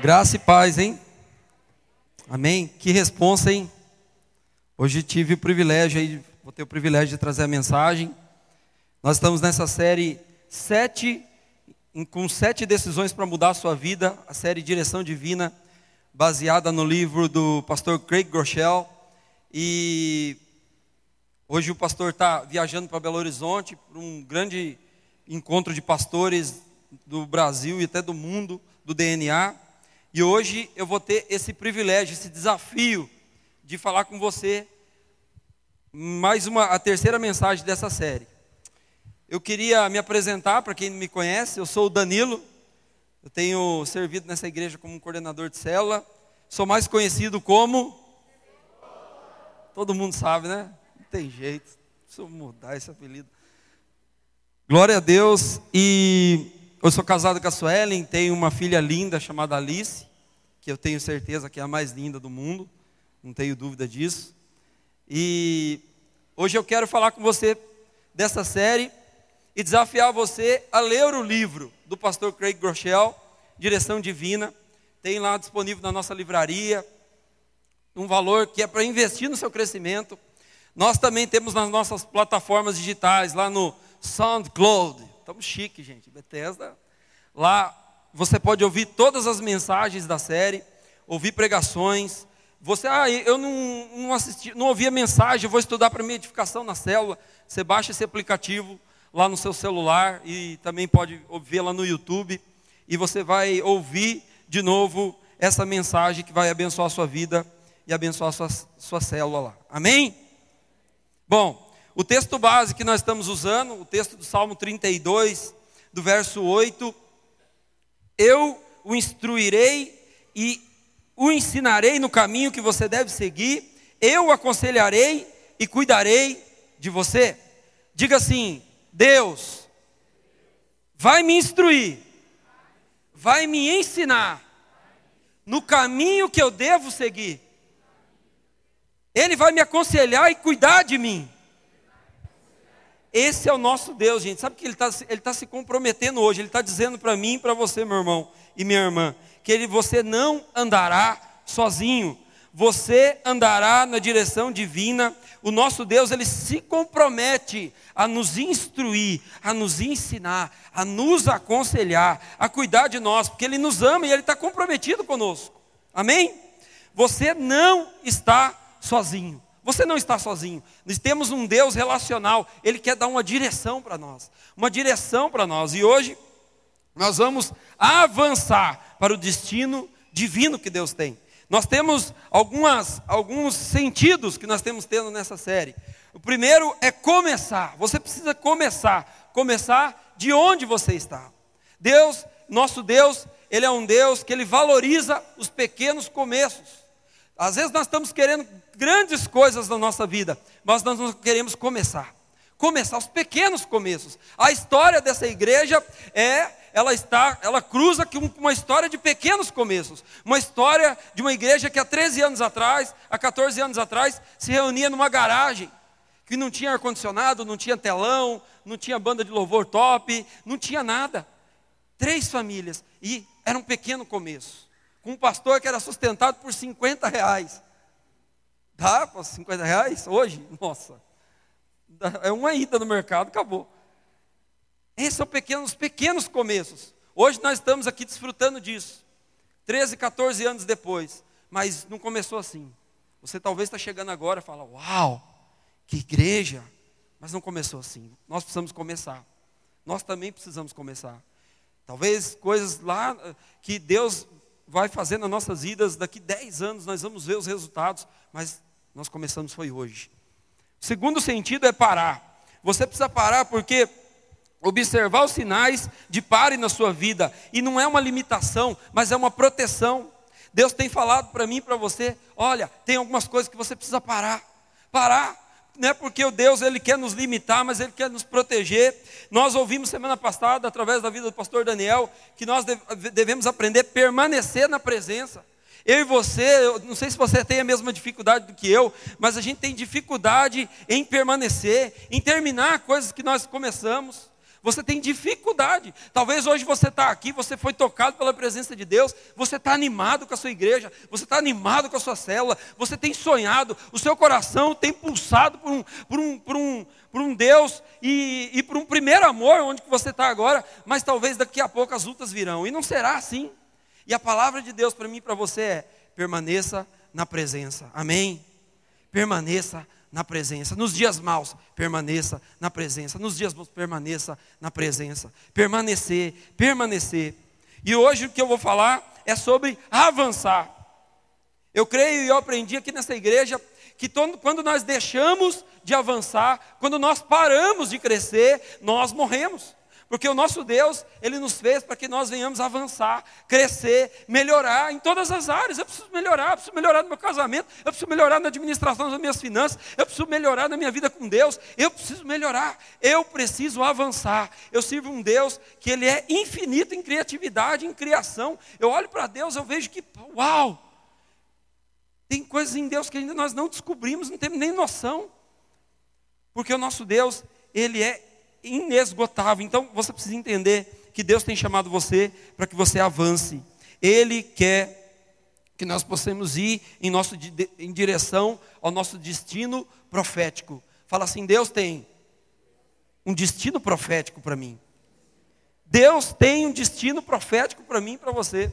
Graça e paz, hein? Amém? Que responsa, hein? Hoje tive o privilégio aí, vou ter o privilégio de trazer a mensagem. Nós estamos nessa série sete, com sete decisões para mudar a sua vida, a série Direção Divina, baseada no livro do pastor Craig Groeschel. E hoje o pastor está viajando para Belo Horizonte para um grande encontro de pastores do Brasil e até do mundo, do DNA. E hoje eu vou ter esse privilégio, esse desafio de falar com você mais uma a terceira mensagem dessa série. Eu queria me apresentar para quem não me conhece, eu sou o Danilo. Eu tenho servido nessa igreja como coordenador de célula. Sou mais conhecido como Todo mundo sabe, né? Não tem jeito. Preciso mudar esse apelido. Glória a Deus e eu sou casado com a Suelen, tenho uma filha linda chamada Alice, que eu tenho certeza que é a mais linda do mundo, não tenho dúvida disso. E hoje eu quero falar com você dessa série e desafiar você a ler o livro do pastor Craig Groeschel, Direção Divina. Tem lá disponível na nossa livraria, um valor que é para investir no seu crescimento. Nós também temos nas nossas plataformas digitais, lá no SoundCloud, Estamos chique, gente. Bethesda. Lá você pode ouvir todas as mensagens da série, ouvir pregações. Você, ah, eu não, não assisti, não ouvi a mensagem, vou estudar para minha edificação na célula. Você baixa esse aplicativo lá no seu celular e também pode ouvir lá no YouTube. E você vai ouvir de novo essa mensagem que vai abençoar a sua vida e abençoar a sua, sua célula lá. Amém? Bom, o texto base que nós estamos usando, o texto do Salmo 32, do verso 8, eu o instruirei e o ensinarei no caminho que você deve seguir, eu o aconselharei e cuidarei de você. Diga assim: Deus vai me instruir, vai me ensinar no caminho que eu devo seguir. Ele vai me aconselhar e cuidar de mim. Esse é o nosso Deus, gente. Sabe que Ele está ele tá se comprometendo hoje. Ele está dizendo para mim e para você, meu irmão e minha irmã, que ele, você não andará sozinho. Você andará na direção divina. O nosso Deus, ele se compromete a nos instruir, a nos ensinar, a nos aconselhar, a cuidar de nós, porque Ele nos ama e Ele está comprometido conosco. Amém? Você não está sozinho. Você não está sozinho. Nós temos um Deus relacional. Ele quer dar uma direção para nós. Uma direção para nós. E hoje nós vamos avançar para o destino divino que Deus tem. Nós temos algumas, alguns sentidos que nós temos tendo nessa série. O primeiro é começar. Você precisa começar. Começar de onde você está. Deus, nosso Deus, Ele é um Deus que Ele valoriza os pequenos começos. Às vezes nós estamos querendo grandes coisas na nossa vida, mas nós não queremos começar. Começar os pequenos começos. A história dessa igreja é, ela está, ela cruza com uma história de pequenos começos. Uma história de uma igreja que há 13 anos atrás, há 14 anos atrás, se reunia numa garagem, que não tinha ar-condicionado, não tinha telão, não tinha banda de louvor top, não tinha nada. Três famílias, e era um pequeno começo com um pastor que era sustentado por 50 reais. Dá para 50 reais hoje? Nossa, é uma ida no mercado, acabou. Esses são pequenos, pequenos começos. Hoje nós estamos aqui desfrutando disso. 13, 14 anos depois. Mas não começou assim. Você talvez está chegando agora e fala, uau, que igreja. Mas não começou assim. Nós precisamos começar. Nós também precisamos começar. Talvez coisas lá que Deus vai fazer nas nossas vidas, daqui 10 anos nós vamos ver os resultados, mas nós começamos foi hoje. O segundo sentido é parar. Você precisa parar porque observar os sinais de pare na sua vida, e não é uma limitação, mas é uma proteção. Deus tem falado para mim e para você: olha, tem algumas coisas que você precisa parar. Parar não é porque o Deus ele quer nos limitar, mas ele quer nos proteger. Nós ouvimos semana passada, através da vida do pastor Daniel, que nós devemos aprender a permanecer na presença. Eu e você, eu não sei se você tem a mesma dificuldade do que eu, mas a gente tem dificuldade em permanecer, em terminar coisas que nós começamos. Você tem dificuldade. Talvez hoje você está aqui, você foi tocado pela presença de Deus, você está animado com a sua igreja, você está animado com a sua célula, você tem sonhado, o seu coração tem pulsado por um, por um, por um, por um Deus e, e por um primeiro amor, onde você está agora, mas talvez daqui a pouco as lutas virão. E não será assim. E a palavra de Deus para mim e para você é: permaneça na presença. Amém? Permaneça na presença. Nos dias maus, permaneça na presença. Nos dias bons, permaneça na presença. Permanecer, permanecer. E hoje o que eu vou falar é sobre avançar. Eu creio e eu aprendi aqui nessa igreja que quando nós deixamos de avançar, quando nós paramos de crescer, nós morremos. Porque o nosso Deus, Ele nos fez para que nós venhamos avançar, crescer, melhorar em todas as áreas. Eu preciso melhorar, eu preciso melhorar no meu casamento, eu preciso melhorar na administração das minhas finanças, eu preciso melhorar na minha vida com Deus, eu preciso melhorar, eu preciso avançar. Eu sirvo um Deus que Ele é infinito em criatividade, em criação. Eu olho para Deus, eu vejo que, uau! Tem coisas em Deus que ainda nós não descobrimos, não temos nem noção. Porque o nosso Deus, Ele é inesgotável. Então você precisa entender que Deus tem chamado você para que você avance. Ele quer que nós possamos ir em, nosso, em direção ao nosso destino profético. Fala assim: Deus tem um destino profético para mim. Deus tem um destino profético para mim e para você.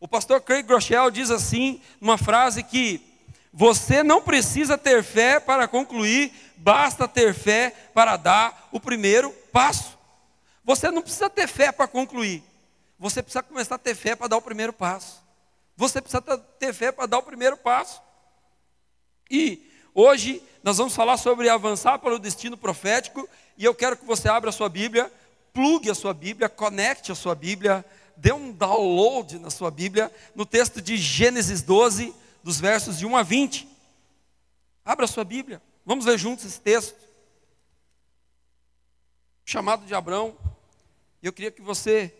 O pastor Craig Groeschel diz assim, numa frase que você não precisa ter fé para concluir, basta ter fé para dar o primeiro passo. Você não precisa ter fé para concluir, você precisa começar a ter fé para dar o primeiro passo. Você precisa ter fé para dar o primeiro passo. E hoje nós vamos falar sobre avançar para o destino profético, e eu quero que você abra a sua Bíblia, plugue a sua Bíblia, conecte a sua Bíblia, dê um download na sua Bíblia, no texto de Gênesis 12, dos versos de 1 a 20. Abra sua Bíblia, vamos ler juntos esse texto. Chamado de Abraão. Eu queria que você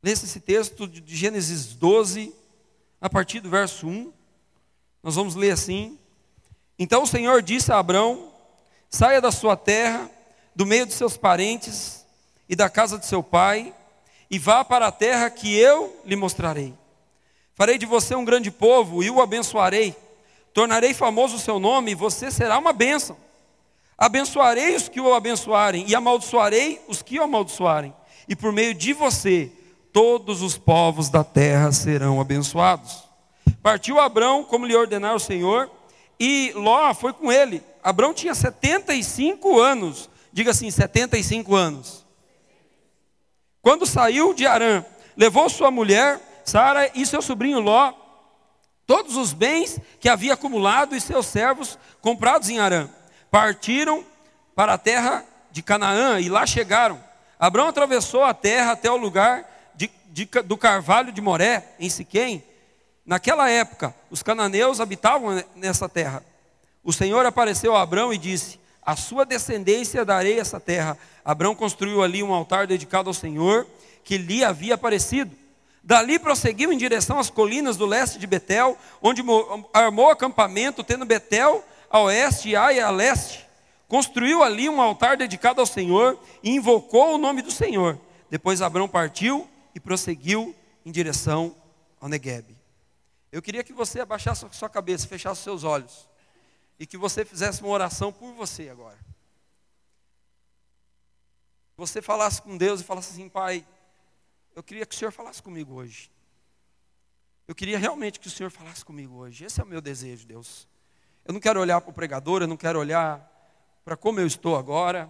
lesse esse texto de Gênesis 12, a partir do verso 1. Nós vamos ler assim: Então o Senhor disse a Abraão: Saia da sua terra, do meio de seus parentes e da casa de seu pai, e vá para a terra que eu lhe mostrarei. Farei de você um grande povo e o abençoarei. Tornarei famoso o seu nome e você será uma bênção. Abençoarei os que o abençoarem e amaldiçoarei os que o amaldiçoarem. E por meio de você, todos os povos da terra serão abençoados. Partiu Abrão, como lhe ordenara o Senhor, e Ló foi com ele. Abrão tinha 75 anos. Diga assim, 75 anos. Quando saiu de Arã, levou sua mulher Sara e seu sobrinho Ló, todos os bens que havia acumulado e seus servos comprados em Arã, partiram para a terra de Canaã e lá chegaram. Abraão atravessou a terra até o lugar de, de, do carvalho de Moré, em Siquém. Naquela época, os cananeus habitavam nessa terra. O Senhor apareceu a Abraão e disse: A sua descendência darei essa terra. Abraão construiu ali um altar dedicado ao Senhor, que lhe havia aparecido. Dali prosseguiu em direção às colinas do leste de Betel, onde armou acampamento, tendo Betel a oeste e Ai a leste. Construiu ali um altar dedicado ao Senhor e invocou o nome do Senhor. Depois Abraão partiu e prosseguiu em direção ao Negueb. Eu queria que você abaixasse sua cabeça, fechasse seus olhos e que você fizesse uma oração por você agora. Você falasse com Deus e falasse assim, Pai, eu queria que o Senhor falasse comigo hoje. Eu queria realmente que o Senhor falasse comigo hoje. Esse é o meu desejo, Deus. Eu não quero olhar para o pregador, eu não quero olhar para como eu estou agora,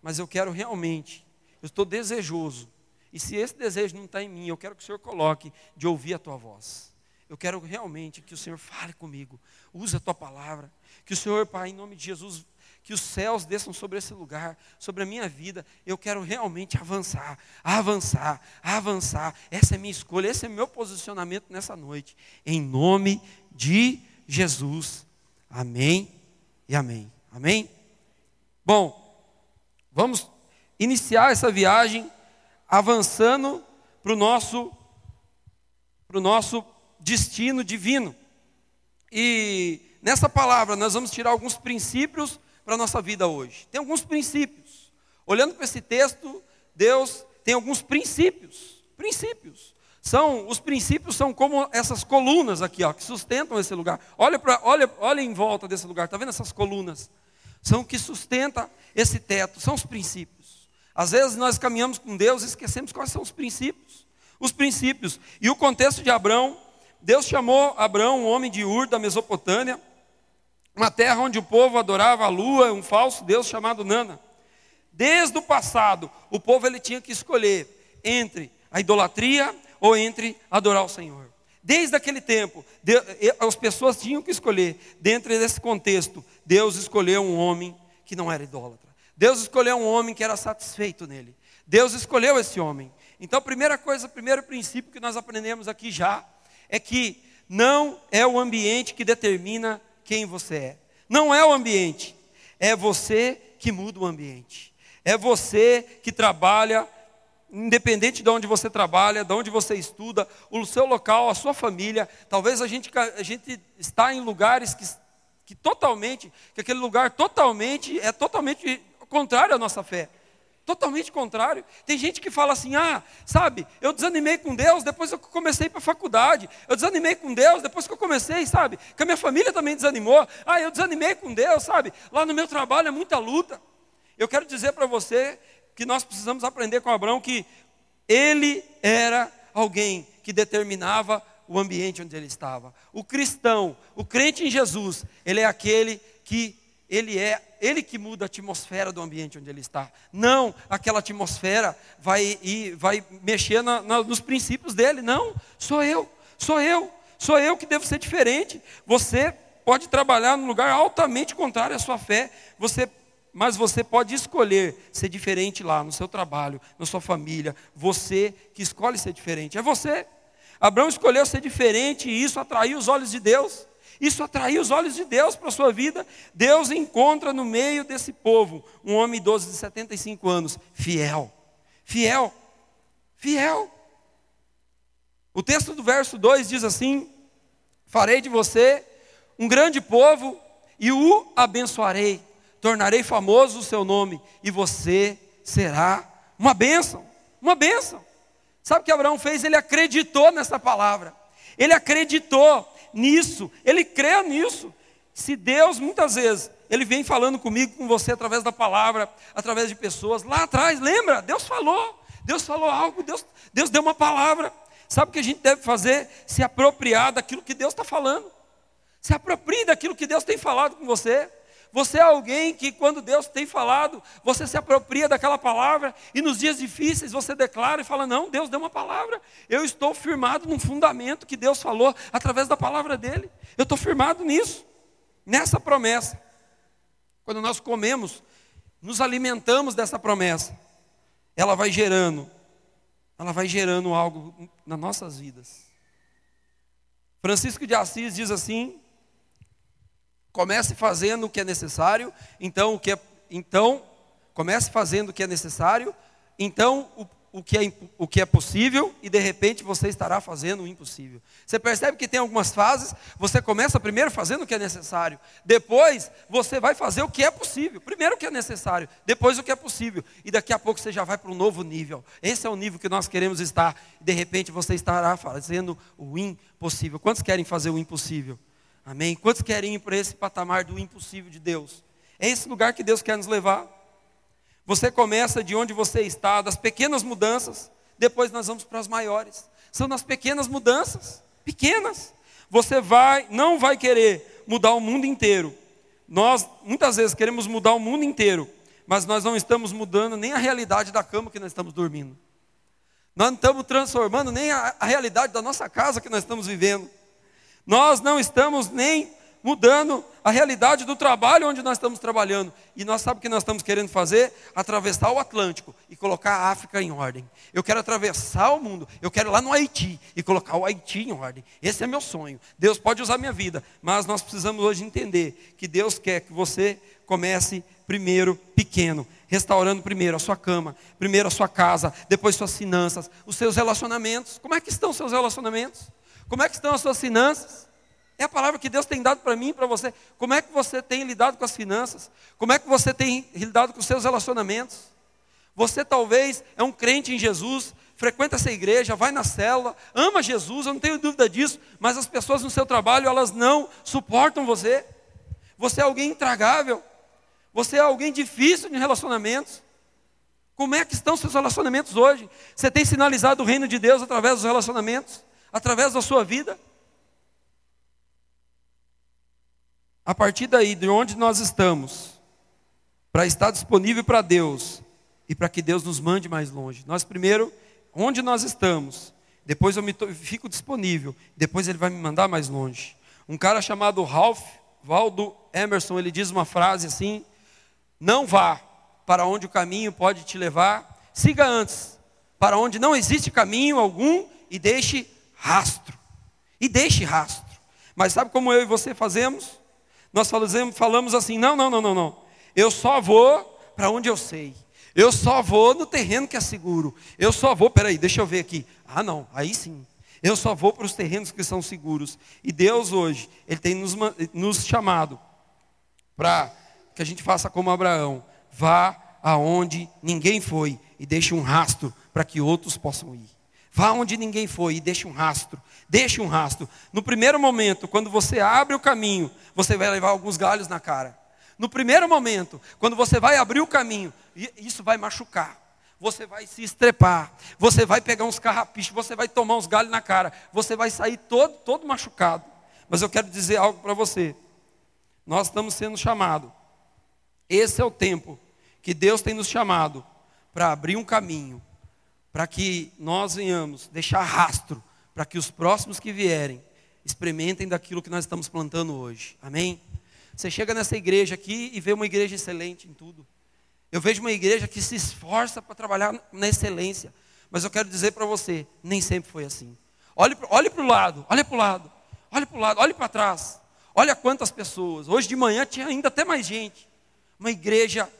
mas eu quero realmente, eu estou desejoso. E se esse desejo não está em mim, eu quero que o Senhor coloque de ouvir a tua voz. Eu quero realmente que o Senhor fale comigo, use a tua palavra. Que o Senhor, Pai, em nome de Jesus, que os céus desçam sobre esse lugar, sobre a minha vida. Eu quero realmente avançar, avançar, avançar. Essa é minha escolha, esse é meu posicionamento nessa noite. Em nome de Jesus. Amém e amém. Amém? Bom, vamos iniciar essa viagem avançando para o nosso, pro nosso destino divino. E nessa palavra nós vamos tirar alguns princípios para a nossa vida hoje. Tem alguns princípios. Olhando para esse texto, Deus tem alguns princípios. Princípios. São, os princípios são como essas colunas aqui, ó, que sustentam esse lugar. Olha, pra, olha, olha em volta desse lugar, está vendo essas colunas? São o que sustenta esse teto, são os princípios. Às vezes nós caminhamos com Deus e esquecemos quais são os princípios. Os princípios. E o contexto de Abraão, Deus chamou Abraão, um homem de Ur, da Mesopotâmia, uma terra onde o povo adorava a lua, um falso Deus chamado Nana. Desde o passado, o povo ele tinha que escolher entre a idolatria ou entre adorar o Senhor. Desde aquele tempo, as pessoas tinham que escolher, dentro desse contexto, Deus escolheu um homem que não era idólatra. Deus escolheu um homem que era satisfeito nele. Deus escolheu esse homem. Então, a primeira coisa, o primeiro princípio que nós aprendemos aqui já, é que não é o ambiente que determina quem você é. Não é o ambiente, é você que muda o ambiente. É você que trabalha, independente de onde você trabalha, de onde você estuda, o seu local, a sua família. Talvez a gente, a gente está em lugares que, que totalmente, que aquele lugar totalmente é totalmente contrário à nossa fé. Totalmente contrário. Tem gente que fala assim: ah, sabe, eu desanimei com Deus depois que eu comecei para a faculdade. Eu desanimei com Deus depois que eu comecei, sabe? Que a minha família também desanimou. Ah, eu desanimei com Deus, sabe? Lá no meu trabalho é muita luta. Eu quero dizer para você que nós precisamos aprender com Abraão que ele era alguém que determinava o ambiente onde ele estava. O cristão, o crente em Jesus, ele é aquele que ele é ele que muda a atmosfera do ambiente onde ele está. Não, aquela atmosfera vai ir, vai mexer na, na, nos princípios dele. Não, sou eu, sou eu, sou eu que devo ser diferente. Você pode trabalhar num lugar altamente contrário à sua fé. Você, mas você pode escolher ser diferente lá no seu trabalho, na sua família. Você que escolhe ser diferente. É você. Abraão escolheu ser diferente e isso atraiu os olhos de Deus. Isso atraiu os olhos de Deus para a sua vida. Deus encontra no meio desse povo um homem idoso de 75 anos, fiel. Fiel. Fiel. O texto do verso 2 diz assim: Farei de você um grande povo e o abençoarei. Tornarei famoso o seu nome e você será uma bênção. Uma bênção. Sabe o que Abraão fez? Ele acreditou nessa palavra. Ele acreditou nisso, ele crê nisso. Se Deus, muitas vezes, ele vem falando comigo, com você, através da palavra, através de pessoas, lá atrás, lembra? Deus falou, Deus falou algo, Deus, Deus deu uma palavra. Sabe o que a gente deve fazer? Se apropriar daquilo que Deus está falando. Se aproprie daquilo que Deus tem falado com você. Você é alguém que, quando Deus tem falado, você se apropria daquela palavra e nos dias difíceis você declara e fala: Não, Deus deu uma palavra. Eu estou firmado num fundamento que Deus falou através da palavra dele. Eu estou firmado nisso, nessa promessa. Quando nós comemos, nos alimentamos dessa promessa, ela vai gerando, ela vai gerando algo nas nossas vidas. Francisco de Assis diz assim: Comece fazendo o que é necessário, então o que é, então comece fazendo o que é necessário, então o, o, que é, o que é possível e de repente você estará fazendo o impossível. Você percebe que tem algumas fases, você começa primeiro fazendo o que é necessário, depois você vai fazer o que é possível. Primeiro o que é necessário, depois o que é possível, e daqui a pouco você já vai para um novo nível. Esse é o nível que nós queremos estar. De repente você estará fazendo o impossível. Quantos querem fazer o impossível? Amém? Quantos querem ir para esse patamar do impossível de Deus? É esse lugar que Deus quer nos levar. Você começa de onde você está, das pequenas mudanças, depois nós vamos para as maiores. São nas pequenas mudanças, pequenas. Você vai, não vai querer mudar o mundo inteiro. Nós muitas vezes queremos mudar o mundo inteiro, mas nós não estamos mudando nem a realidade da cama que nós estamos dormindo. Nós não estamos transformando nem a, a realidade da nossa casa que nós estamos vivendo. Nós não estamos nem mudando a realidade do trabalho onde nós estamos trabalhando. E nós sabemos o que nós estamos querendo fazer? Atravessar o Atlântico e colocar a África em ordem. Eu quero atravessar o mundo, eu quero ir lá no Haiti e colocar o Haiti em ordem. Esse é meu sonho. Deus pode usar minha vida, mas nós precisamos hoje entender que Deus quer que você comece primeiro pequeno, restaurando primeiro a sua cama, primeiro a sua casa, depois suas finanças, os seus relacionamentos. Como é que estão os seus relacionamentos? Como é que estão as suas finanças? É a palavra que Deus tem dado para mim e para você. Como é que você tem lidado com as finanças? Como é que você tem lidado com os seus relacionamentos? Você talvez é um crente em Jesus, frequenta essa igreja, vai na célula, ama Jesus, eu não tenho dúvida disso, mas as pessoas no seu trabalho, elas não suportam você. Você é alguém intragável. Você é alguém difícil de relacionamentos. Como é que estão seus relacionamentos hoje? Você tem sinalizado o reino de Deus através dos relacionamentos? Através da sua vida? A partir daí, de onde nós estamos, para estar disponível para Deus e para que Deus nos mande mais longe. Nós primeiro, onde nós estamos, depois eu me fico disponível, depois ele vai me mandar mais longe. Um cara chamado Ralph Waldo Emerson, ele diz uma frase assim: Não vá para onde o caminho pode te levar, siga antes para onde não existe caminho algum e deixe rastro. E deixe rastro. Mas sabe como eu e você fazemos? Nós falamos assim: não, não, não, não, não. Eu só vou para onde eu sei. Eu só vou no terreno que é seguro. Eu só vou, peraí, deixa eu ver aqui. Ah, não, aí sim. Eu só vou para os terrenos que são seguros. E Deus hoje, Ele tem nos, nos chamado para que a gente faça como Abraão. Vá aonde ninguém foi e deixe um rastro para que outros possam ir. Vá onde ninguém foi e deixe um rastro. Deixe um rastro. No primeiro momento, quando você abre o caminho, você vai levar alguns galhos na cara. No primeiro momento, quando você vai abrir o caminho, isso vai machucar. Você vai se estrepar, você vai pegar uns carrapichos, você vai tomar uns galhos na cara, você vai sair todo, todo machucado. Mas eu quero dizer algo para você. Nós estamos sendo chamados. Esse é o tempo que Deus tem nos chamado para abrir um caminho, para que nós venhamos deixar rastro, para que os próximos que vierem experimentem daquilo que nós estamos plantando hoje. Amém? Você chega nessa igreja aqui e vê uma igreja excelente em tudo. Eu vejo uma igreja que se esforça para trabalhar na excelência. Mas eu quero dizer para você, nem sempre foi assim. Olhe, olhe para o lado, olhe para o lado, olhe para o lado, olhe para trás. Olha quantas pessoas. Hoje de manhã tinha ainda até mais gente. Uma igreja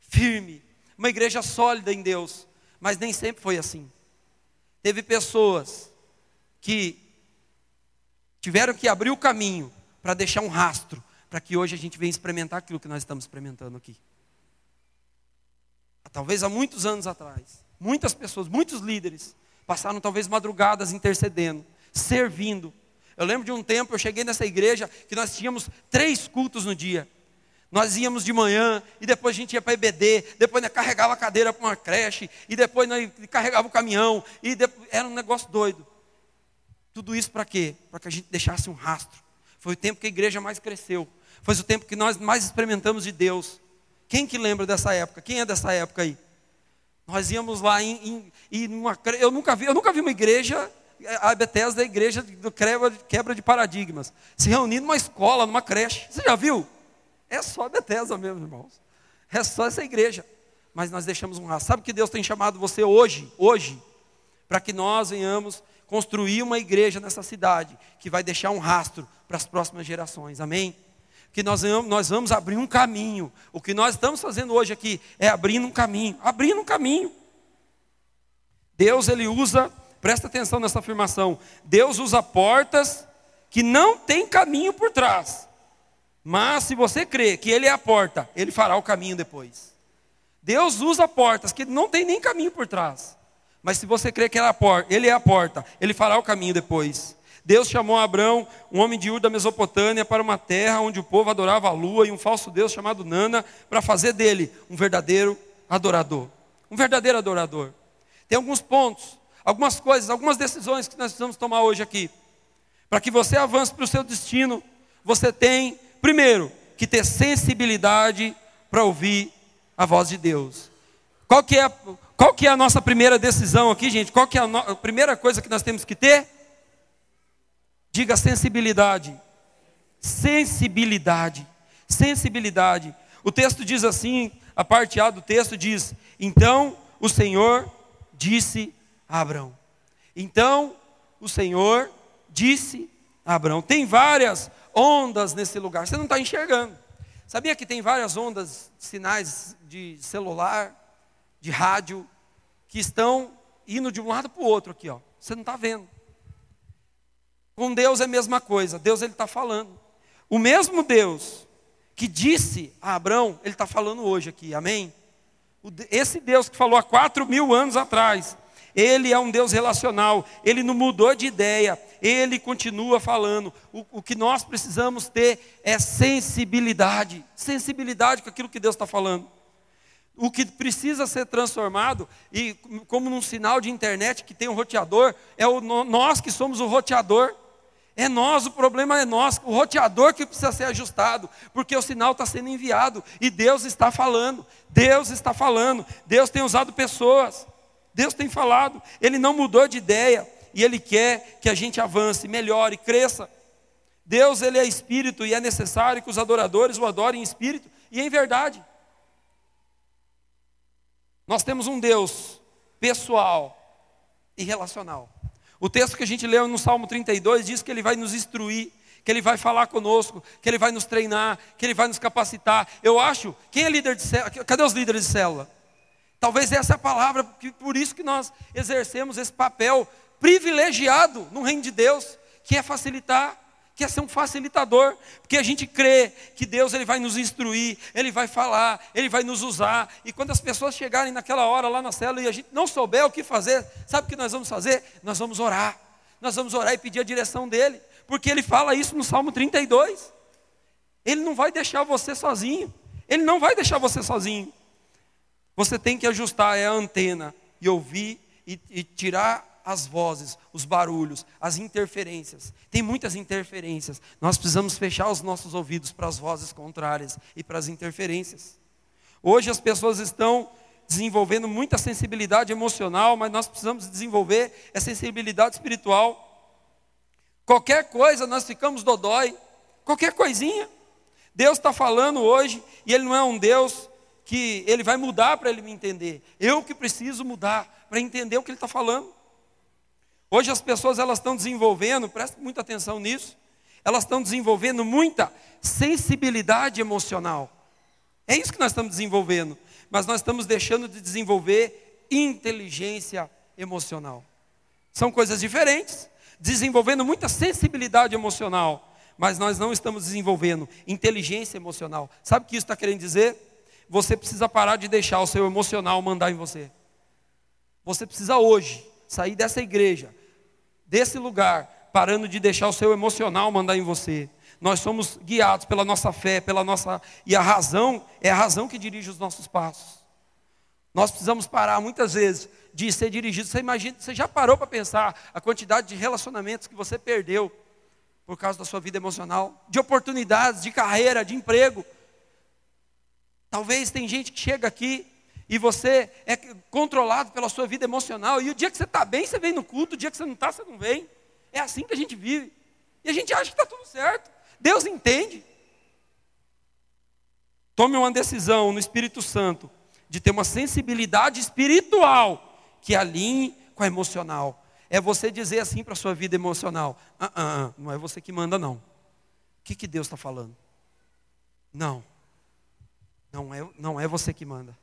firme, uma igreja sólida em Deus. Mas nem sempre foi assim. Teve pessoas que tiveram que abrir o caminho para deixar um rastro para que hoje a gente venha experimentar aquilo que nós estamos experimentando aqui. Talvez há muitos anos atrás, muitas pessoas, muitos líderes, passaram talvez madrugadas intercedendo, servindo. Eu lembro de um tempo, eu cheguei nessa igreja que nós tínhamos três cultos no dia. Nós íamos de manhã, e depois a gente ia para EBD, depois nós carregava a cadeira para uma creche, e depois nós carregava o caminhão, e depois, era um negócio doido. Tudo isso para quê? Para que a gente deixasse um rastro. Foi o tempo que a igreja mais cresceu. Foi o tempo que nós mais experimentamos de Deus. Quem que lembra dessa época? Quem é dessa época aí? Nós íamos lá em, em, em uma, eu nunca vi, eu nunca vi uma igreja, a Bethesda é a igreja do quebra de paradigmas, se reunir numa escola, numa creche. Você já viu? É só Bethesda mesmo, irmãos. É só essa igreja. Mas nós deixamos um rastro. Sabe que Deus tem chamado você hoje, hoje, para que nós venhamos construir uma igreja nessa cidade que vai deixar um rastro para as próximas gerações. Amém? que nós, nós vamos abrir um caminho. O que nós estamos fazendo hoje aqui é abrindo um caminho, abrindo um caminho. Deus ele usa, presta atenção nessa afirmação. Deus usa portas que não tem caminho por trás. Mas se você crê que ele é a porta, ele fará o caminho depois. Deus usa portas que não tem nem caminho por trás. Mas se você crê que ele é a porta, ele fará o caminho depois. Deus chamou Abraão, um homem de Ur da Mesopotâmia, para uma terra onde o povo adorava a lua e um falso Deus chamado Nana, para fazer dele um verdadeiro adorador. Um verdadeiro adorador. Tem alguns pontos, algumas coisas, algumas decisões que nós precisamos tomar hoje aqui. Para que você avance para o seu destino, você tem, primeiro, que ter sensibilidade para ouvir a voz de Deus. Qual que é a, qual que é a nossa primeira decisão aqui, gente? Qual que é a, no, a primeira coisa que nós temos que ter? Diga sensibilidade. Sensibilidade. Sensibilidade. O texto diz assim, a parte A do texto diz: Então o Senhor disse a Abraão. Então o Senhor disse Abraão. Tem várias ondas nesse lugar, você não está enxergando. Sabia que tem várias ondas, sinais de celular, de rádio, que estão indo de um lado para o outro aqui, ó. Você não está vendo. Com Deus é a mesma coisa. Deus ele está falando. O mesmo Deus que disse a Abraão, ele está falando hoje aqui. Amém? Esse Deus que falou há quatro mil anos atrás, ele é um Deus relacional, ele não mudou de ideia, ele continua falando. O, o que nós precisamos ter é sensibilidade sensibilidade com aquilo que Deus está falando. O que precisa ser transformado, e como num sinal de internet que tem um roteador, é o, nós que somos o roteador. É nós, o problema é nós, o roteador que precisa ser ajustado, porque o sinal está sendo enviado e Deus está falando, Deus está falando, Deus tem usado pessoas, Deus tem falado, Ele não mudou de ideia e Ele quer que a gente avance, melhore, cresça. Deus, Ele é espírito e é necessário que os adoradores o adorem em espírito e em verdade. Nós temos um Deus pessoal e relacional. O texto que a gente leu no Salmo 32 diz que ele vai nos instruir, que ele vai falar conosco, que ele vai nos treinar, que ele vai nos capacitar. Eu acho, quem é líder de célula? Cadê os líderes de célula? Talvez essa é a palavra, por isso que nós exercemos esse papel privilegiado no reino de Deus, que é facilitar quer ser um facilitador, porque a gente crê que Deus ele vai nos instruir, ele vai falar, ele vai nos usar. E quando as pessoas chegarem naquela hora lá na célula e a gente não souber o que fazer, sabe o que nós vamos fazer? Nós vamos orar. Nós vamos orar e pedir a direção dele, porque ele fala isso no Salmo 32. Ele não vai deixar você sozinho. Ele não vai deixar você sozinho. Você tem que ajustar é a antena e ouvir e, e tirar as vozes, os barulhos, as interferências. Tem muitas interferências. Nós precisamos fechar os nossos ouvidos para as vozes contrárias e para as interferências. Hoje as pessoas estão desenvolvendo muita sensibilidade emocional, mas nós precisamos desenvolver a sensibilidade espiritual. Qualquer coisa nós ficamos dodói, qualquer coisinha. Deus está falando hoje e Ele não é um Deus que Ele vai mudar para Ele me entender. Eu que preciso mudar para entender o que Ele está falando. Hoje as pessoas elas estão desenvolvendo, preste muita atenção nisso, elas estão desenvolvendo muita sensibilidade emocional. É isso que nós estamos desenvolvendo, mas nós estamos deixando de desenvolver inteligência emocional. São coisas diferentes, desenvolvendo muita sensibilidade emocional, mas nós não estamos desenvolvendo inteligência emocional. Sabe o que isso está querendo dizer? Você precisa parar de deixar o seu emocional mandar em você. Você precisa hoje sair dessa igreja desse lugar, parando de deixar o seu emocional mandar em você. Nós somos guiados pela nossa fé, pela nossa e a razão é a razão que dirige os nossos passos. Nós precisamos parar muitas vezes de ser dirigido. Você imagina, você já parou para pensar a quantidade de relacionamentos que você perdeu por causa da sua vida emocional, de oportunidades, de carreira, de emprego. Talvez tem gente que chega aqui e você é controlado pela sua vida emocional, e o dia que você está bem, você vem no culto, o dia que você não está, você não vem. É assim que a gente vive. E a gente acha que está tudo certo. Deus entende. Tome uma decisão no Espírito Santo de ter uma sensibilidade espiritual que alinhe com a emocional. É você dizer assim para a sua vida emocional: ah, ah, ah, não é você que manda, não. O que, que Deus está falando? Não, não é, não é você que manda.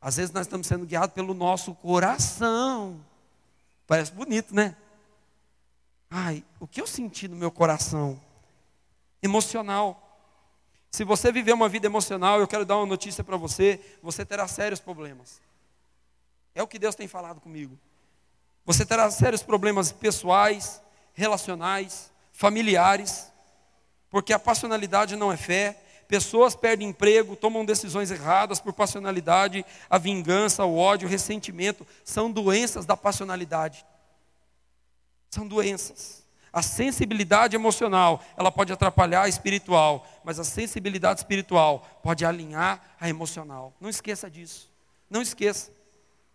Às vezes nós estamos sendo guiados pelo nosso coração. Parece bonito, né? Ai, o que eu senti no meu coração? Emocional. Se você viver uma vida emocional, eu quero dar uma notícia para você: você terá sérios problemas. É o que Deus tem falado comigo. Você terá sérios problemas pessoais, relacionais, familiares, porque a passionalidade não é fé, Pessoas perdem emprego, tomam decisões erradas por passionalidade, a vingança, o ódio, o ressentimento, são doenças da passionalidade. São doenças. A sensibilidade emocional, ela pode atrapalhar a espiritual, mas a sensibilidade espiritual pode alinhar a emocional. Não esqueça disso. Não esqueça.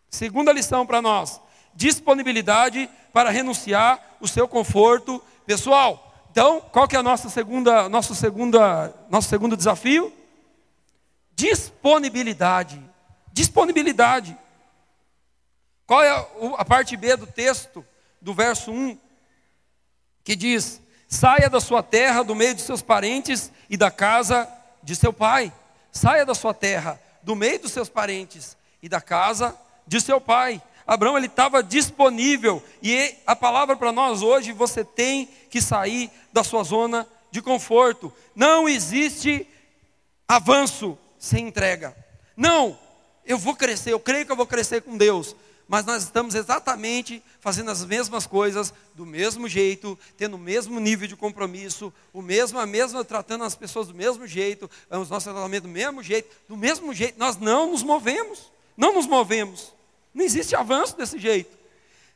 Segunda lição para nós: disponibilidade para renunciar o seu conforto pessoal. Então, qual que é a nossa segunda, nosso, segunda, nosso segundo desafio? Disponibilidade. Disponibilidade. Qual é a parte B do texto, do verso 1, que diz: Saia da sua terra, do meio de seus parentes e da casa de seu pai. Saia da sua terra, do meio dos seus parentes e da casa de seu pai. Abraão ele estava disponível e a palavra para nós hoje, você tem que sair da sua zona de conforto. Não existe avanço sem entrega. Não, eu vou crescer, eu creio que eu vou crescer com Deus, mas nós estamos exatamente fazendo as mesmas coisas do mesmo jeito, tendo o mesmo nível de compromisso, o mesmo, a mesma, tratando as pessoas do mesmo jeito, os nossos tratamentos do mesmo jeito, do mesmo jeito, nós não nos movemos, não nos movemos. Não existe avanço desse jeito.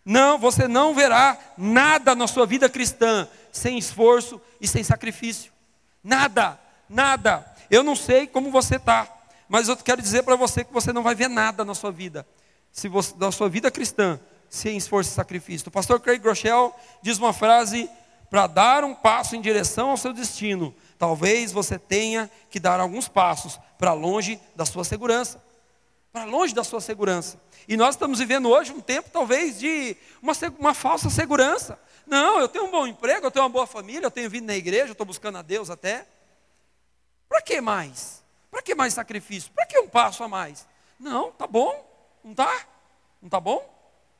Não, você não verá nada na sua vida cristã sem esforço e sem sacrifício. Nada, nada. Eu não sei como você está, mas eu quero dizer para você que você não vai ver nada na sua vida se você, da sua vida cristã sem esforço e sacrifício. O pastor Craig Groeschel diz uma frase para dar um passo em direção ao seu destino. Talvez você tenha que dar alguns passos para longe da sua segurança. Para longe da sua segurança. E nós estamos vivendo hoje um tempo, talvez, de uma, uma falsa segurança. Não, eu tenho um bom emprego, eu tenho uma boa família, eu tenho vindo na igreja, eu estou buscando a Deus até. Para que mais? Para que mais sacrifício? Para que um passo a mais? Não, tá bom. Não tá? Não tá bom?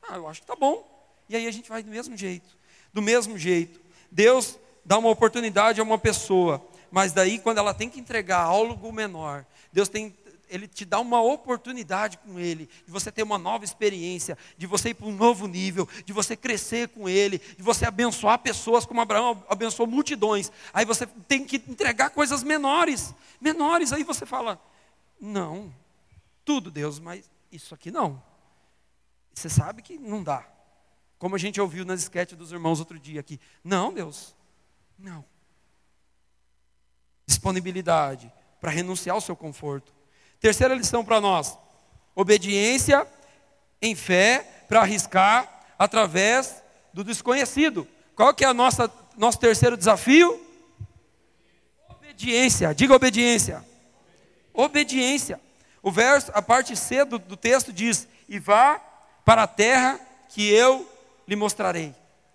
Ah, eu acho que tá bom. E aí a gente vai do mesmo jeito. Do mesmo jeito. Deus dá uma oportunidade a uma pessoa, mas daí quando ela tem que entregar algo menor, Deus tem ele te dá uma oportunidade com Ele, de você ter uma nova experiência, de você ir para um novo nível, de você crescer com Ele, de você abençoar pessoas como Abraão abençoou multidões. Aí você tem que entregar coisas menores, menores. Aí você fala: Não, tudo Deus, mas isso aqui não. Você sabe que não dá. Como a gente ouviu nas esquete dos irmãos outro dia aqui. Não, Deus. Não. Disponibilidade para renunciar ao seu conforto. Terceira lição para nós: obediência em fé para arriscar através do desconhecido. Qual que é a nossa nosso terceiro desafio? Obediência. Diga obediência. Obediência. O verso, a parte C do, do texto diz: E vá para a terra que eu lhe mostrarei.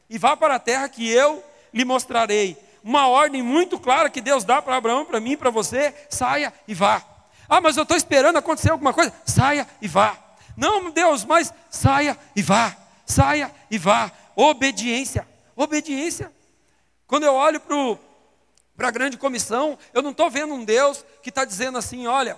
E vá para a terra que eu lhe mostrarei. Uma ordem muito clara que Deus dá para Abraão, para mim, para você: saia e vá. Ah, mas eu estou esperando acontecer alguma coisa. Saia e vá. Não, Deus, mas saia e vá. Saia e vá. Obediência. Obediência. Quando eu olho para a grande comissão, eu não estou vendo um Deus que está dizendo assim: olha,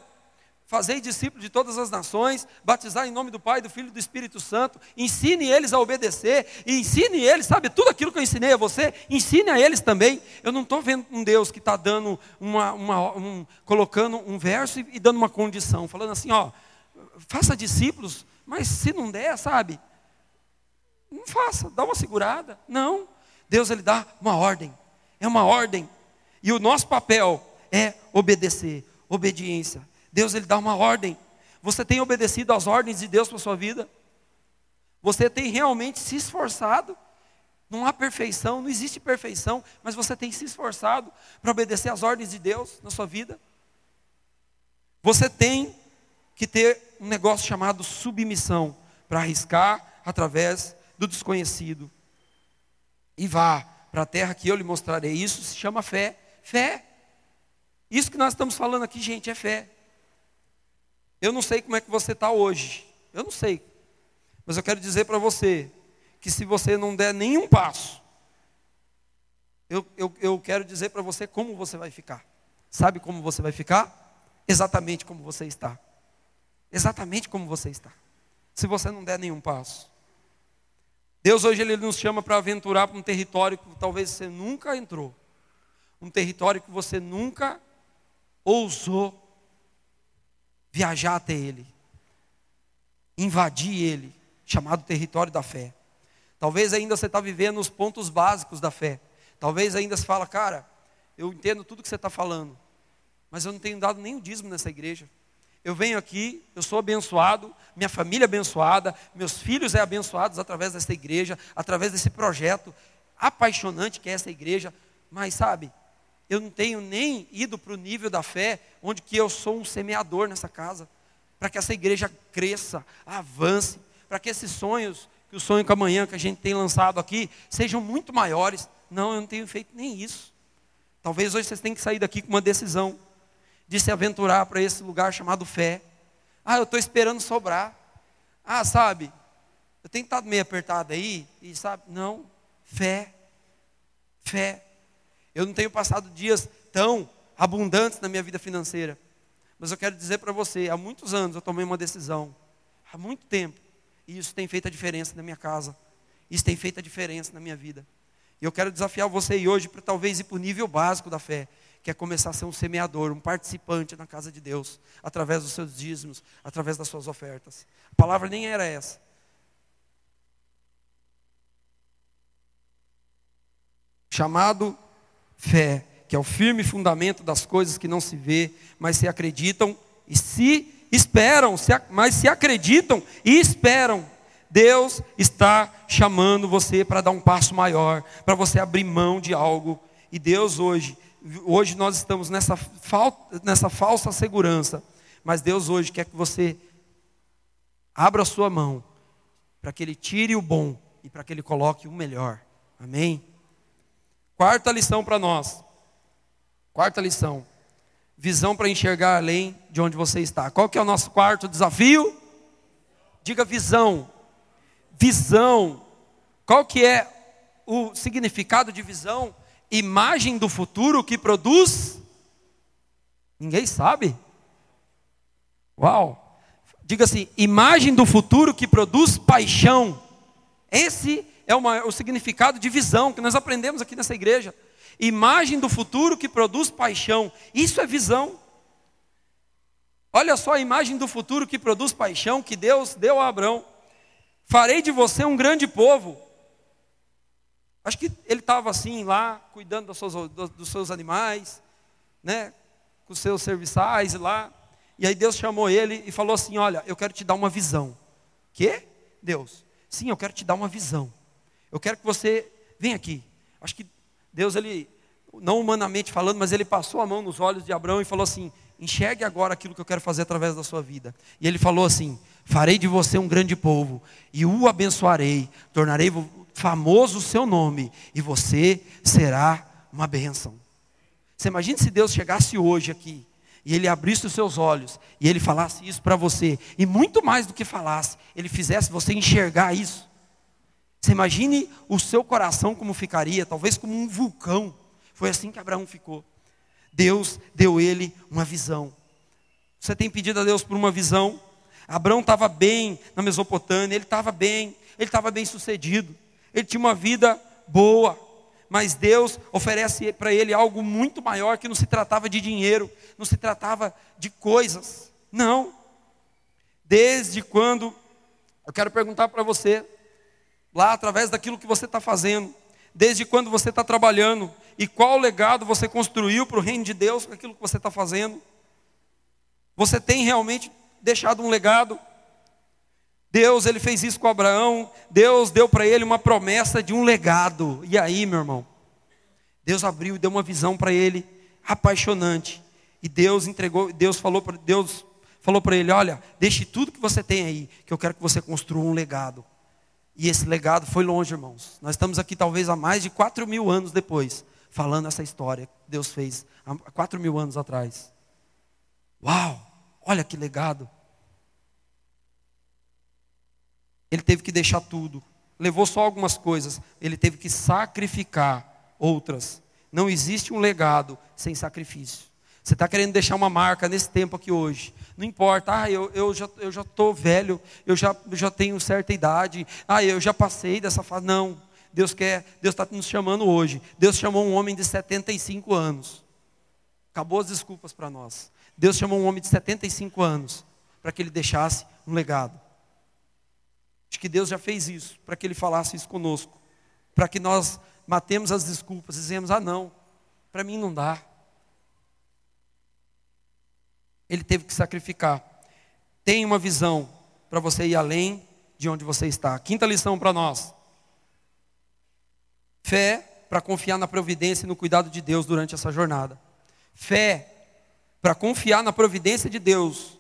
Fazei discípulos de todas as nações, batizar em nome do Pai, do Filho e do Espírito Santo, ensine eles a obedecer, e ensine eles, sabe, tudo aquilo que eu ensinei a você, ensine a eles também. Eu não estou vendo um Deus que está dando uma, uma um, colocando um verso e, e dando uma condição, falando assim, ó, faça discípulos, mas se não der, sabe, não faça, dá uma segurada. Não, Deus ele dá uma ordem, é uma ordem, e o nosso papel é obedecer, obediência. Deus ele dá uma ordem. Você tem obedecido às ordens de Deus para sua vida? Você tem realmente se esforçado? Não há perfeição, não existe perfeição, mas você tem se esforçado para obedecer às ordens de Deus na sua vida? Você tem que ter um negócio chamado submissão para arriscar através do desconhecido. E vá para a terra que eu lhe mostrarei. Isso se chama fé. Fé. Isso que nós estamos falando aqui, gente, é fé. Eu não sei como é que você está hoje. Eu não sei. Mas eu quero dizer para você que se você não der nenhum passo, eu, eu, eu quero dizer para você como você vai ficar. Sabe como você vai ficar? Exatamente como você está. Exatamente como você está. Se você não der nenhum passo. Deus hoje ele nos chama para aventurar para um território que talvez você nunca entrou. Um território que você nunca ousou viajar até Ele, invadir Ele, chamado território da fé. Talvez ainda você está vivendo os pontos básicos da fé. Talvez ainda você fala, cara, eu entendo tudo que você está falando, mas eu não tenho dado nenhum dízimo nessa igreja. Eu venho aqui, eu sou abençoado, minha família é abençoada, meus filhos é abençoados através dessa igreja, através desse projeto apaixonante que é essa igreja, mas sabe, eu não tenho nem ido para o nível da fé onde que eu sou um semeador nessa casa, para que essa igreja cresça, avance, para que esses sonhos, que o sonho com amanhã que a gente tem lançado aqui, sejam muito maiores. Não, eu não tenho feito nem isso. Talvez hoje vocês tenham que sair daqui com uma decisão de se aventurar para esse lugar chamado fé. Ah, eu estou esperando sobrar. Ah, sabe, eu tenho estado meio apertado aí, e sabe, não, fé, fé. Eu não tenho passado dias tão abundantes na minha vida financeira. Mas eu quero dizer para você, há muitos anos eu tomei uma decisão, há muito tempo, e isso tem feito a diferença na minha casa, isso tem feito a diferença na minha vida. E eu quero desafiar você hoje para talvez ir para o nível básico da fé, que é começar a ser um semeador, um participante na casa de Deus, através dos seus dízimos, através das suas ofertas. A palavra nem era essa. Chamado fé, que é o firme fundamento das coisas que não se vê, mas se acreditam e se esperam, se, mas se acreditam e esperam. Deus está chamando você para dar um passo maior, para você abrir mão de algo. E Deus hoje hoje nós estamos nessa, falta, nessa falsa segurança, mas Deus hoje quer que você abra a sua mão para que Ele tire o bom e para que Ele coloque o melhor. Amém? Quarta lição para nós. Quarta lição. Visão para enxergar além de onde você está. Qual que é o nosso quarto desafio? Diga visão. Visão. Qual que é o significado de visão? imagem do futuro que produz? Ninguém sabe. Uau! Diga assim: imagem do futuro que produz paixão. Esse é uma, o significado de visão que nós aprendemos aqui nessa igreja. Imagem do futuro que produz paixão. Isso é visão. Olha só a imagem do futuro que produz paixão que Deus deu a Abraão. Farei de você um grande povo Acho que ele estava assim lá, cuidando dos seus, dos seus animais, né, com os seus serviçais lá. E aí Deus chamou ele e falou assim: Olha, eu quero te dar uma visão. Que? Deus. Sim, eu quero te dar uma visão. Eu quero que você venha aqui. Acho que Deus, ele, não humanamente falando, mas ele passou a mão nos olhos de Abraão e falou assim: enxergue agora aquilo que eu quero fazer através da sua vida. E ele falou assim: farei de você um grande povo e o abençoarei, tornarei famoso o seu nome e você será uma bênção. Você imagina se Deus chegasse hoje aqui e ele abrisse os seus olhos e ele falasse isso para você, e muito mais do que falasse, ele fizesse você enxergar isso. Você imagine o seu coração como ficaria, talvez como um vulcão. Foi assim que Abraão ficou. Deus deu ele uma visão. Você tem pedido a Deus por uma visão? Abraão estava bem na Mesopotâmia, ele estava bem, ele estava bem sucedido ele tinha uma vida boa, mas Deus oferece para ele algo muito maior que não se tratava de dinheiro, não se tratava de coisas. Não. Desde quando, eu quero perguntar para você, lá através daquilo que você está fazendo, desde quando você está trabalhando e qual legado você construiu para o reino de Deus com aquilo que você está fazendo. Você tem realmente deixado um legado? Deus, ele fez isso com Abraão. Deus deu para ele uma promessa de um legado. E aí, meu irmão? Deus abriu e deu uma visão para ele apaixonante. E Deus entregou, Deus falou para Deus falou para ele, olha, deixe tudo que você tem aí, que eu quero que você construa um legado. E esse legado foi longe, irmãos. Nós estamos aqui talvez há mais de quatro mil anos depois, falando essa história que Deus fez há quatro mil anos atrás. Uau! Olha que legado. ele teve que deixar tudo. Levou só algumas coisas, ele teve que sacrificar outras. Não existe um legado sem sacrifício. Você está querendo deixar uma marca nesse tempo aqui hoje. Não importa, ah, eu, eu já estou eu já velho, eu já, eu já tenho certa idade, ah, eu já passei dessa fase. Não, Deus quer, Deus está nos chamando hoje. Deus chamou um homem de 75 anos. Acabou as desculpas para nós. Deus chamou um homem de 75 anos para que ele deixasse um legado. Acho que Deus já fez isso, para que Ele falasse isso conosco. Para que nós matemos as desculpas, dizemos, ah não, para mim não dá. Ele teve que sacrificar. Tem uma visão para você ir além de onde você está. Quinta lição para nós. Fé para confiar na providência e no cuidado de Deus durante essa jornada. Fé para confiar na providência de Deus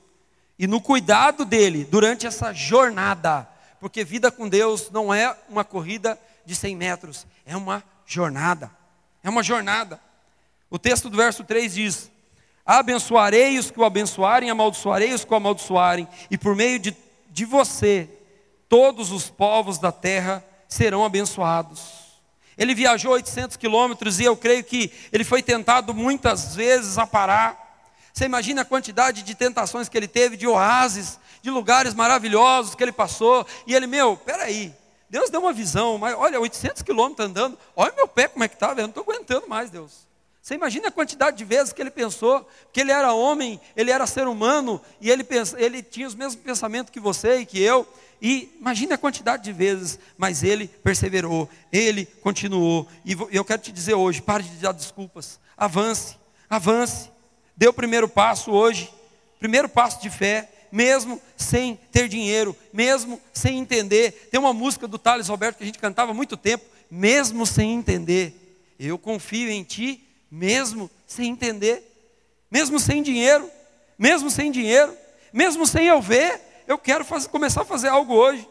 e no cuidado dele durante essa jornada porque vida com Deus não é uma corrida de 100 metros, é uma jornada. É uma jornada. O texto do verso 3 diz: Abençoarei os que o abençoarem, amaldiçoarei os que o amaldiçoarem, e por meio de, de você, todos os povos da terra serão abençoados. Ele viajou 800 quilômetros e eu creio que ele foi tentado muitas vezes a parar, Você imagina a quantidade de tentações que ele teve, de oásis, de lugares maravilhosos que ele passou. E ele, meu, peraí, Deus deu uma visão, mas olha, 800 quilômetros andando, olha meu pé como é que está, eu não estou aguentando mais, Deus. Você imagina a quantidade de vezes que ele pensou que ele era homem, ele era ser humano, e ele, pensa, ele tinha os mesmos pensamentos que você e que eu. E imagine a quantidade de vezes, mas ele perseverou, ele continuou. E eu quero te dizer hoje: pare de dar desculpas, avance, avance. Dê o primeiro passo hoje, primeiro passo de fé, mesmo sem ter dinheiro, mesmo sem entender. Tem uma música do Thales Roberto que a gente cantava há muito tempo, mesmo sem entender. Eu confio em ti, mesmo sem entender, mesmo sem dinheiro, mesmo sem dinheiro, mesmo sem eu ver eu quero fazer, começar a fazer algo hoje.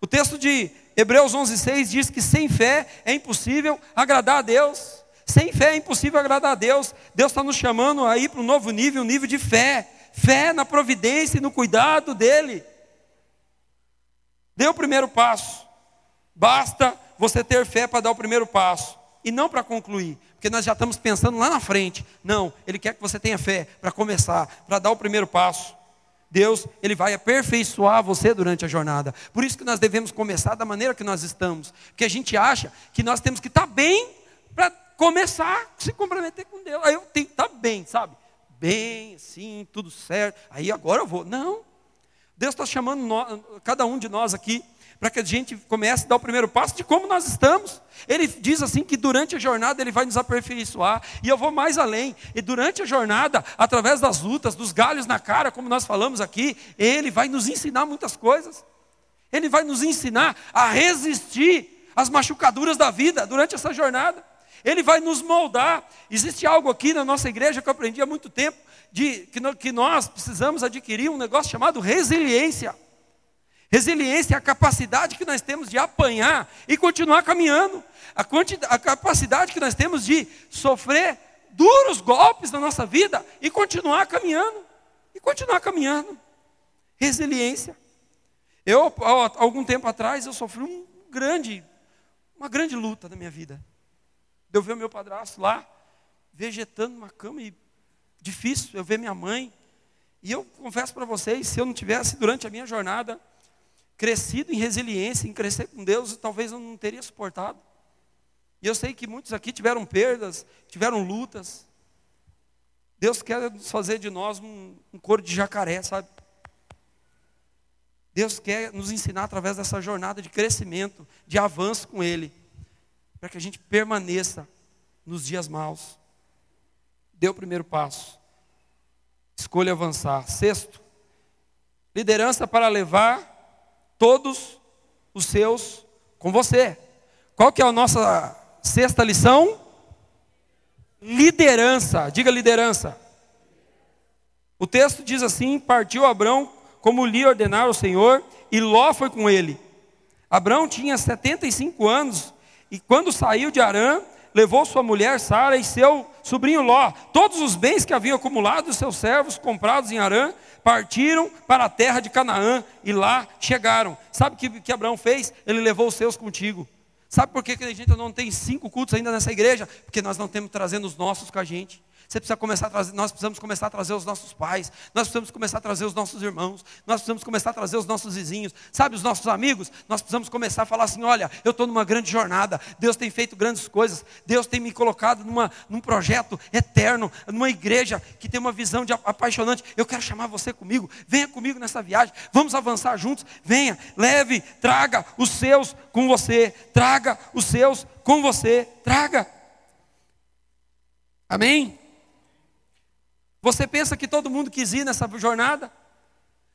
O texto de Hebreus 11:6 diz que sem fé é impossível agradar a Deus. Sem fé é impossível agradar a Deus. Deus está nos chamando aí para um novo nível, um nível de fé. Fé na providência e no cuidado dEle. Dê o primeiro passo. Basta você ter fé para dar o primeiro passo. E não para concluir, porque nós já estamos pensando lá na frente. Não, Ele quer que você tenha fé para começar, para dar o primeiro passo. Deus, Ele vai aperfeiçoar você durante a jornada. Por isso que nós devemos começar da maneira que nós estamos. Porque a gente acha que nós temos que estar bem para começar a se comprometer com Deus. Aí eu tenho que estar bem, sabe? Bem, assim, tudo certo. Aí agora eu vou. Não. Deus está chamando nós, cada um de nós aqui para que a gente comece a dar o primeiro passo de como nós estamos. Ele diz assim que durante a jornada ele vai nos aperfeiçoar, e eu vou mais além. E durante a jornada, através das lutas, dos galhos na cara, como nós falamos aqui, ele vai nos ensinar muitas coisas. Ele vai nos ensinar a resistir às machucaduras da vida durante essa jornada. Ele vai nos moldar. Existe algo aqui na nossa igreja que eu aprendi há muito tempo, de que nós precisamos adquirir um negócio chamado resiliência. Resiliência é a capacidade que nós temos de apanhar e continuar caminhando. A, a capacidade que nós temos de sofrer duros golpes na nossa vida e continuar caminhando. E continuar caminhando. Resiliência. Eu, algum tempo atrás, eu sofri um grande, uma grande luta na minha vida. Eu ver o meu padrasto lá, vegetando numa cama e difícil. Eu ver minha mãe. E eu confesso para vocês, se eu não tivesse durante a minha jornada crescido em resiliência, em crescer com Deus, talvez eu não teria suportado. E eu sei que muitos aqui tiveram perdas, tiveram lutas. Deus quer fazer de nós um, um coro de jacaré, sabe? Deus quer nos ensinar através dessa jornada de crescimento, de avanço com Ele, para que a gente permaneça nos dias maus. Dê o primeiro passo. Escolha avançar. Sexto, liderança para levar todos os seus com você. Qual que é a nossa sexta lição? Liderança. Diga liderança. O texto diz assim: Partiu Abrão como lhe ordenara o Senhor, e Ló foi com ele. Abrão tinha 75 anos, e quando saiu de Arã, levou sua mulher Sara e seu sobrinho Ló, todos os bens que haviam acumulado seus servos comprados em Arã, partiram para a terra de Canaã e lá chegaram. Sabe o que, que Abraão fez? Ele levou os seus contigo. Sabe por que, que a gente não tem cinco cultos ainda nessa igreja? Porque nós não temos trazendo os nossos com a gente. Você precisa começar a trazer, nós precisamos começar a trazer os nossos pais, nós precisamos começar a trazer os nossos irmãos, nós precisamos começar a trazer os nossos vizinhos, sabe, os nossos amigos, nós precisamos começar a falar assim: olha, eu estou numa grande jornada, Deus tem feito grandes coisas, Deus tem me colocado numa, num projeto eterno, numa igreja que tem uma visão de apaixonante. Eu quero chamar você comigo, venha comigo nessa viagem, vamos avançar juntos, venha, leve, traga os seus com você, traga os seus com você, traga. Amém? Você pensa que todo mundo quis ir nessa jornada?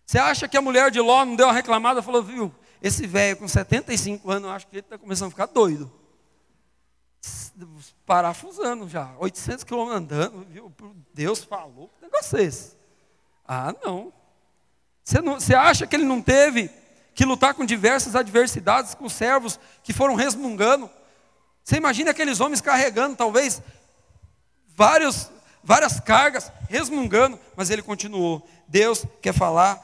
Você acha que a mulher de Ló não deu uma reclamada? Falou, viu, esse velho com 75 anos, eu acho que ele está começando a ficar doido. Parafusando já, 800 quilômetros andando, viu? Deus falou, que negócio é esse? Ah, não. Você, não. você acha que ele não teve que lutar com diversas adversidades, com servos que foram resmungando? Você imagina aqueles homens carregando, talvez, vários várias cargas, resmungando, mas ele continuou. Deus quer falar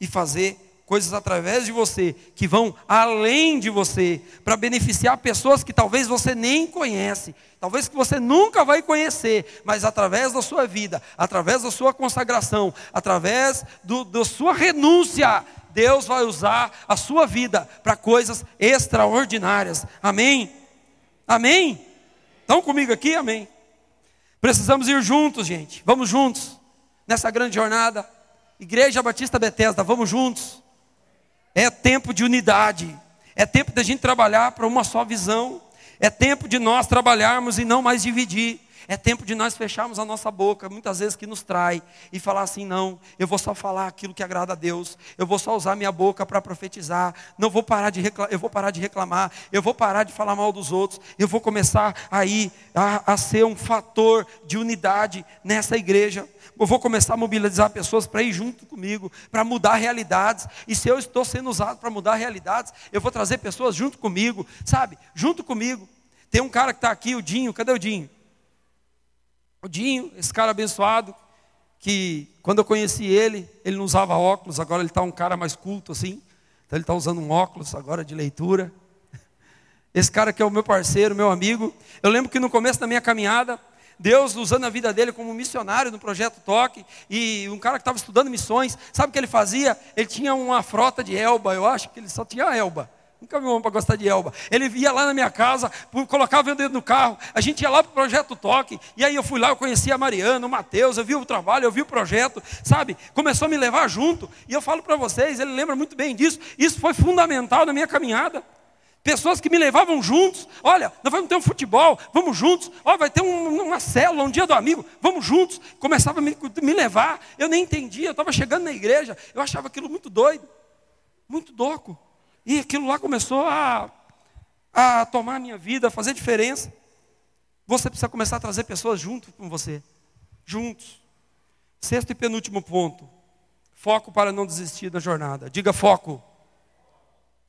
e fazer coisas através de você que vão além de você, para beneficiar pessoas que talvez você nem conhece, talvez que você nunca vai conhecer, mas através da sua vida, através da sua consagração, através do, da sua renúncia, Deus vai usar a sua vida para coisas extraordinárias. Amém? Amém? Estão comigo aqui? Amém. Precisamos ir juntos, gente. Vamos juntos nessa grande jornada. Igreja Batista Bethesda, vamos juntos. É tempo de unidade. É tempo da gente trabalhar para uma só visão. É tempo de nós trabalharmos e não mais dividir. É tempo de nós fecharmos a nossa boca, muitas vezes que nos trai, e falar assim: não, eu vou só falar aquilo que agrada a Deus, eu vou só usar minha boca para profetizar, não vou parar de reclamar, eu vou parar de reclamar, eu vou parar de falar mal dos outros, eu vou começar aí a, a ser um fator de unidade nessa igreja. Eu vou começar a mobilizar pessoas para ir junto comigo, para mudar realidades. E se eu estou sendo usado para mudar realidades, eu vou trazer pessoas junto comigo, sabe? Junto comigo. Tem um cara que está aqui, o Dinho, cadê o Dinho? O Dinho, esse cara abençoado, que quando eu conheci ele, ele não usava óculos, agora ele está um cara mais culto assim. Então ele está usando um óculos agora de leitura. Esse cara que é o meu parceiro, meu amigo. Eu lembro que no começo da minha caminhada, Deus usando a vida dele como missionário no projeto Toque, e um cara que estava estudando missões, sabe o que ele fazia? Ele tinha uma frota de elba, eu acho que ele só tinha elba. Nunca vi um homem para gostar de elba. Ele ia lá na minha casa, colocava o dedo no carro, a gente ia lá para o projeto Toque, e aí eu fui lá, eu conheci a Mariana, o Matheus, eu vi o trabalho, eu vi o projeto, sabe? Começou a me levar junto, e eu falo para vocês, ele lembra muito bem disso, isso foi fundamental na minha caminhada. Pessoas que me levavam juntos. Olha, nós vamos ter um futebol, vamos juntos. Olha, vai ter um, uma célula, um dia do amigo, vamos juntos. Começava a me, me levar. Eu nem entendia, eu estava chegando na igreja, eu achava aquilo muito doido, muito doco. E aquilo lá começou a, a tomar a minha vida, a fazer diferença. Você precisa começar a trazer pessoas junto com você. Juntos. Sexto e penúltimo ponto. Foco para não desistir da jornada. Diga foco.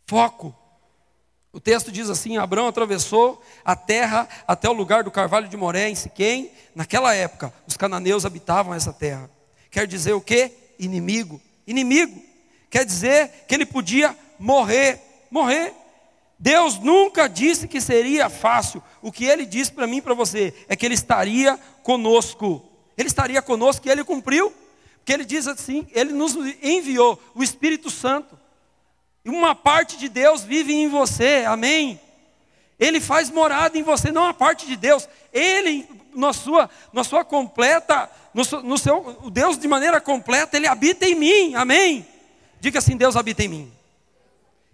Foco. O texto diz assim: Abraão atravessou a terra até o lugar do carvalho de Moré, em Siquém. Naquela época, os cananeus habitavam essa terra. Quer dizer o quê? Inimigo. Inimigo. Quer dizer que ele podia morrer. Morrer. Deus nunca disse que seria fácil. O que ele disse para mim e para você é que ele estaria conosco. Ele estaria conosco e ele cumpriu. Porque ele diz assim: ele nos enviou o Espírito Santo. E uma parte de Deus vive em você, amém? Ele faz morada em você, não a parte de Deus. Ele, na sua, na sua completa, no, no seu, o Deus de maneira completa, Ele habita em mim, amém? Diga assim: Deus habita em mim.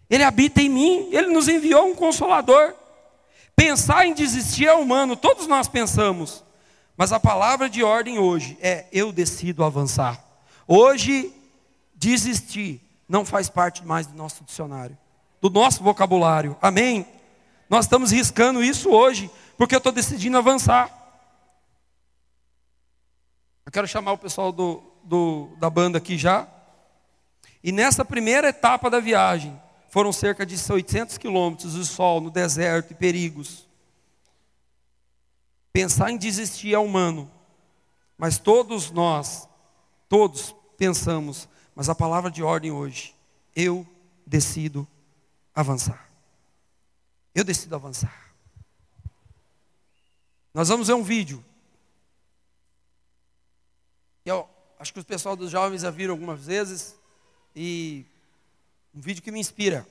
Ele habita em mim, Ele nos enviou um consolador. Pensar em desistir é humano, todos nós pensamos. Mas a palavra de ordem hoje é: eu decido avançar. Hoje, desistir não faz parte mais do nosso dicionário, do nosso vocabulário. Amém? Nós estamos riscando isso hoje, porque eu estou decidindo avançar. Eu quero chamar o pessoal do, do, da banda aqui já. E nessa primeira etapa da viagem, foram cerca de 800 quilômetros de sol no deserto e perigos. Pensar em desistir é humano, mas todos nós, todos pensamos mas a palavra de ordem hoje, eu decido avançar. Eu decido avançar. Nós vamos ver um vídeo. Eu acho que o pessoal dos jovens já viram algumas vezes. E um vídeo que me inspira.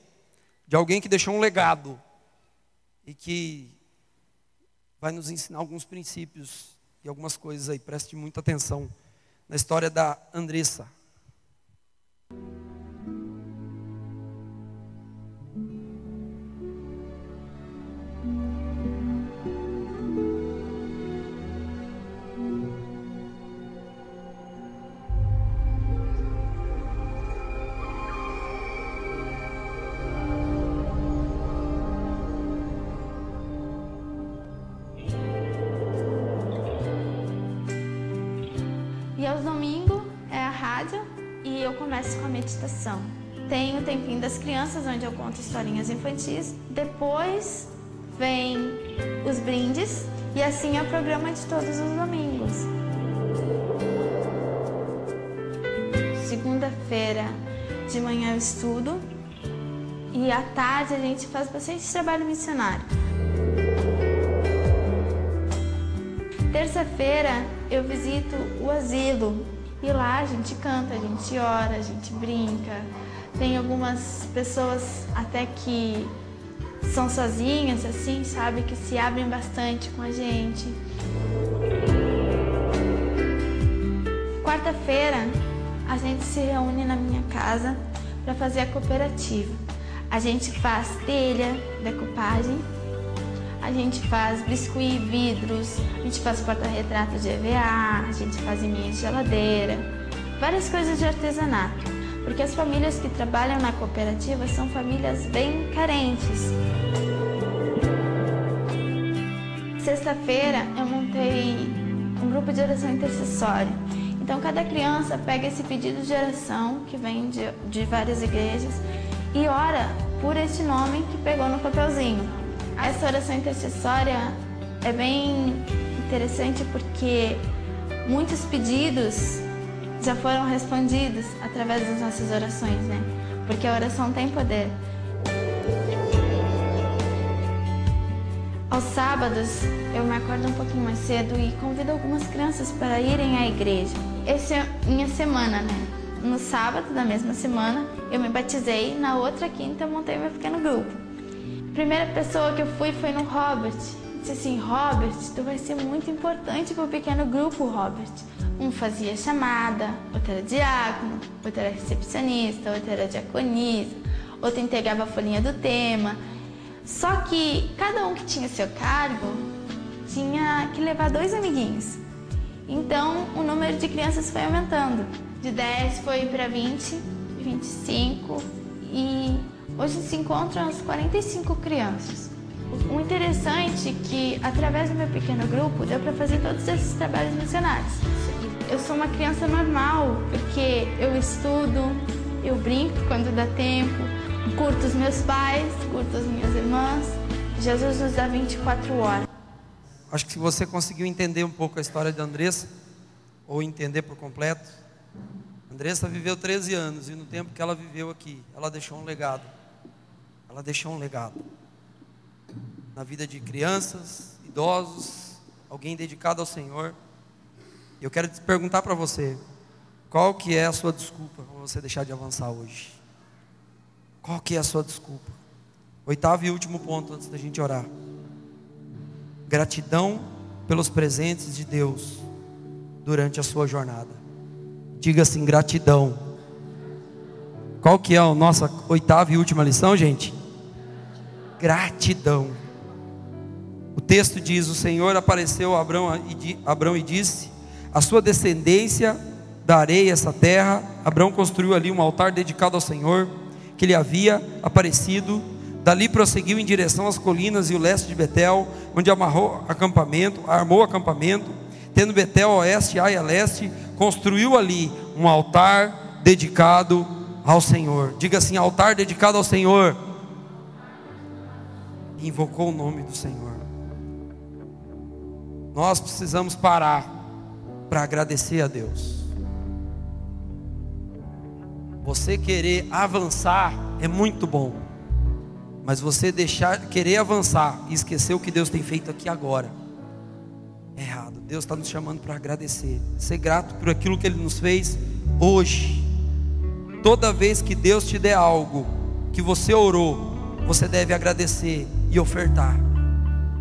De alguém que deixou um legado. E que vai nos ensinar alguns princípios e algumas coisas aí. Preste muita atenção na história da Andressa. Crianças, onde eu conto historinhas infantis. Depois vem os brindes e assim é o programa de todos os domingos. Segunda-feira, de manhã eu estudo e à tarde a gente faz bastante trabalho missionário. Terça-feira eu visito o asilo e lá a gente canta, a gente ora, a gente brinca. Tem algumas pessoas até que são sozinhas, assim, sabe, que se abrem bastante com a gente. Quarta-feira a gente se reúne na minha casa para fazer a cooperativa. A gente faz telha, decupagem, a gente faz biscuit, vidros, a gente faz porta-retrato de EVA, a gente faz minha de geladeira, várias coisas de artesanato. Porque as famílias que trabalham na cooperativa são famílias bem carentes. Sexta-feira eu montei um grupo de oração intercessória então, cada criança pega esse pedido de oração, que vem de, de várias igrejas, e ora por este nome que pegou no papelzinho. Essa oração intercessória é bem interessante porque muitos pedidos já foram respondidos através das nossas orações, né? Porque a oração tem poder. Aos sábados, eu me acordo um pouquinho mais cedo e convido algumas crianças para irem à igreja. Essa é minha semana, né? No sábado da mesma semana, eu me batizei, na outra quinta eu montei meu pequeno grupo. A primeira pessoa que eu fui foi no Robert. Disse assim, Robert, tu vai ser muito importante para o pequeno grupo, Robert. Um fazia chamada, outro era diácono, outro era recepcionista, outro era diaconisa, outro entregava a folhinha do tema. Só que cada um que tinha seu cargo tinha que levar dois amiguinhos. Então, o número de crianças foi aumentando. De 10 foi para 20, 25 e hoje se encontram as 45 crianças. O interessante é que, através do meu pequeno grupo, deu para fazer todos esses trabalhos missionários. Eu sou uma criança normal, porque eu estudo, eu brinco quando dá tempo, curto os meus pais, curto as minhas irmãs. Jesus nos dá 24 horas. Acho que se você conseguiu entender um pouco a história de Andressa, ou entender por completo, Andressa viveu 13 anos e no tempo que ela viveu aqui, ela deixou um legado. Ela deixou um legado na vida de crianças, idosos, alguém dedicado ao Senhor. Eu quero te perguntar para você, qual que é a sua desculpa para você deixar de avançar hoje? Qual que é a sua desculpa? Oitavo e último ponto antes da gente orar. Gratidão pelos presentes de Deus durante a sua jornada. Diga assim, gratidão. Qual que é a nossa oitava e última lição, gente? Gratidão. O texto diz: O Senhor apareceu a Abraão e, Abraão e disse: A sua descendência darei essa terra. Abraão construiu ali um altar dedicado ao Senhor, que lhe havia aparecido Dali prosseguiu em direção às colinas e o leste de Betel, onde amarrou acampamento, armou acampamento, tendo Betel a oeste e a leste, construiu ali um altar dedicado ao Senhor. Diga assim: altar dedicado ao Senhor. E invocou o nome do Senhor. Nós precisamos parar para agradecer a Deus. Você querer avançar é muito bom. Mas você deixar, querer avançar e esquecer o que Deus tem feito aqui agora, é errado. Deus está nos chamando para agradecer, ser grato por aquilo que Ele nos fez hoje. Toda vez que Deus te der algo que você orou, você deve agradecer e ofertar.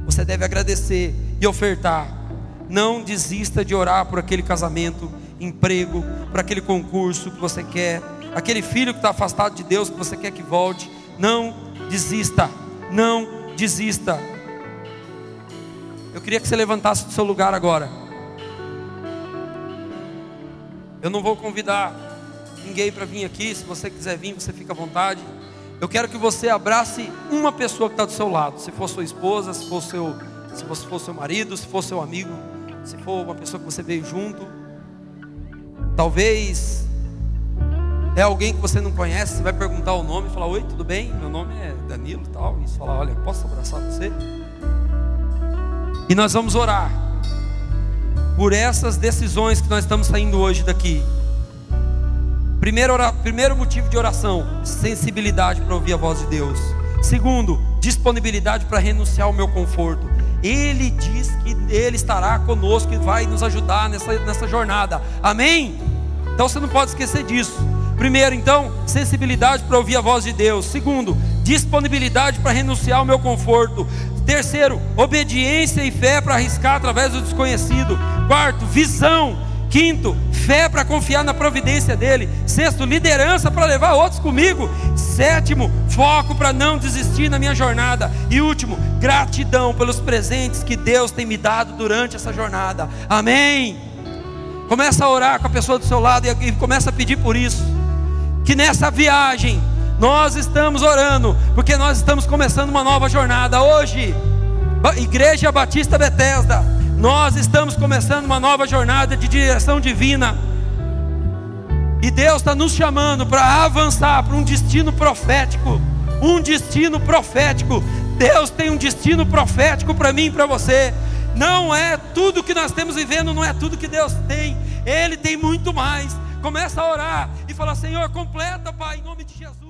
Você deve agradecer e ofertar. Não desista de orar por aquele casamento, emprego, por aquele concurso que você quer, aquele filho que está afastado de Deus que você quer que volte. Não desista, não desista. Eu queria que você levantasse do seu lugar agora. Eu não vou convidar ninguém para vir aqui. Se você quiser vir, você fica à vontade. Eu quero que você abrace uma pessoa que está do seu lado. Se for sua esposa, se for seu, se for seu marido, se for seu amigo, se for uma pessoa que você veio junto. Talvez é alguém que você não conhece, você vai perguntar o nome e falar: Oi, tudo bem? Meu nome é Danilo e tal. E você fala: Olha, posso abraçar você? E nós vamos orar por essas decisões que nós estamos saindo hoje daqui. Primeiro, primeiro motivo de oração: sensibilidade para ouvir a voz de Deus. Segundo, disponibilidade para renunciar ao meu conforto. Ele diz que Ele estará conosco e vai nos ajudar nessa, nessa jornada. Amém? Então você não pode esquecer disso. Primeiro, então, sensibilidade para ouvir a voz de Deus. Segundo, disponibilidade para renunciar ao meu conforto. Terceiro, obediência e fé para arriscar através do desconhecido. Quarto, visão. Quinto, fé para confiar na providência dele. Sexto, liderança para levar outros comigo. Sétimo, foco para não desistir na minha jornada. E último, gratidão pelos presentes que Deus tem me dado durante essa jornada. Amém. Começa a orar com a pessoa do seu lado e começa a pedir por isso que nessa viagem nós estamos orando, porque nós estamos começando uma nova jornada hoje. Igreja Batista Bethesda, nós estamos começando uma nova jornada de direção divina. E Deus está nos chamando para avançar para um destino profético. Um destino profético. Deus tem um destino profético para mim e para você. Não é tudo que nós temos vivendo, não é tudo que Deus tem. Ele tem muito mais. Começa a orar e falar: Senhor, completa, Pai, em nome de Jesus.